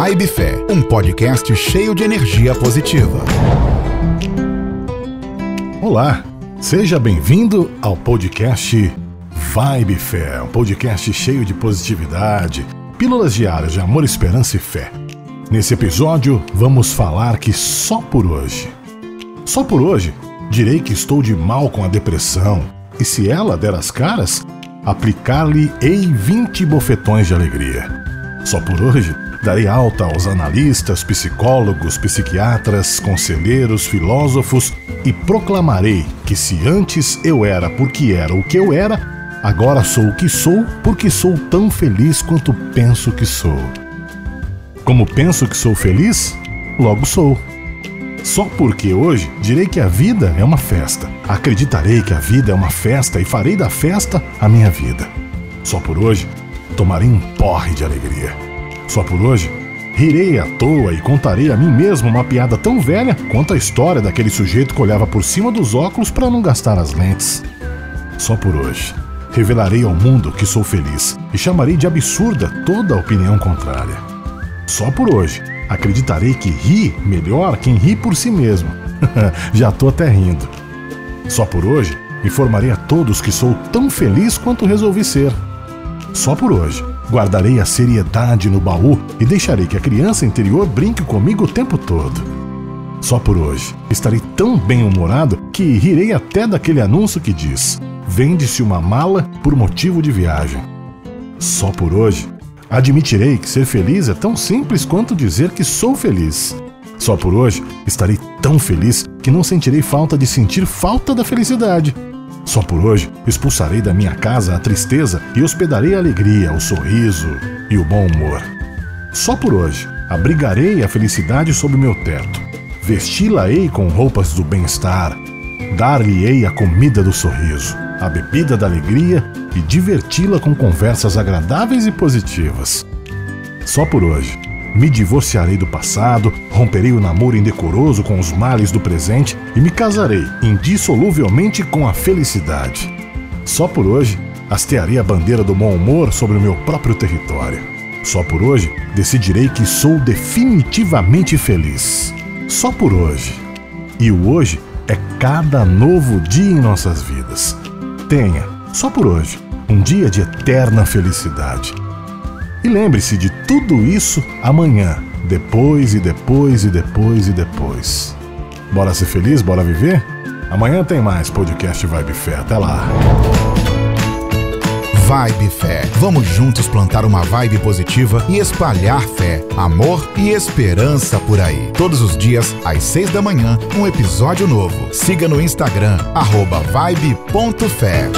Vibe Fé, um podcast cheio de energia positiva. Olá, seja bem-vindo ao podcast Vibe Fé, um podcast cheio de positividade, pílulas diárias de amor, esperança e fé. Nesse episódio, vamos falar que só por hoje, só por hoje, direi que estou de mal com a depressão, e se ela der as caras, aplicar-lhe-ei 20 bofetões de alegria. Só por hoje, darei alta aos analistas, psicólogos, psiquiatras, conselheiros, filósofos e proclamarei que se antes eu era porque era o que eu era, agora sou o que sou porque sou tão feliz quanto penso que sou. Como penso que sou feliz, logo sou. Só porque hoje direi que a vida é uma festa. Acreditarei que a vida é uma festa e farei da festa a minha vida. Só por hoje tomarei um porre de alegria. Só por hoje rirei à toa e contarei a mim mesmo uma piada tão velha quanto a história daquele sujeito que olhava por cima dos óculos para não gastar as lentes. Só por hoje revelarei ao mundo que sou feliz e chamarei de absurda toda a opinião contrária. Só por hoje acreditarei que ri melhor quem ri por si mesmo. Já tô até rindo. Só por hoje informarei a todos que sou tão feliz quanto resolvi ser. Só por hoje guardarei a seriedade no baú e deixarei que a criança interior brinque comigo o tempo todo. Só por hoje estarei tão bem-humorado que rirei até daquele anúncio que diz: vende-se uma mala por motivo de viagem. Só por hoje Admitirei que ser feliz é tão simples quanto dizer que sou feliz. Só por hoje estarei tão feliz que não sentirei falta de sentir falta da felicidade. Só por hoje expulsarei da minha casa a tristeza e hospedarei a alegria, o sorriso e o bom humor. Só por hoje abrigarei a felicidade sob meu teto. Vesti-la-ei com roupas do bem-estar. Dar-lhe-ei a comida do sorriso a bebida da alegria e diverti-la com conversas agradáveis e positivas. Só por hoje. Me divorciarei do passado, romperei o namoro indecoroso com os males do presente e me casarei indissoluvelmente com a felicidade. Só por hoje, hastearei a bandeira do bom humor sobre o meu próprio território. Só por hoje, decidirei que sou definitivamente feliz. Só por hoje. E o hoje é cada novo dia em nossas vidas. Tenha, só por hoje, um dia de eterna felicidade. E lembre-se de tudo isso amanhã, depois e depois e depois e depois. Bora ser feliz? Bora viver? Amanhã tem mais podcast Vibe Fé. Até lá. Vibe Fé. Vamos juntos plantar uma vibe positiva e espalhar fé, amor e esperança por aí. Todos os dias, às seis da manhã, um episódio novo. Siga no Instagram, vibe.fé.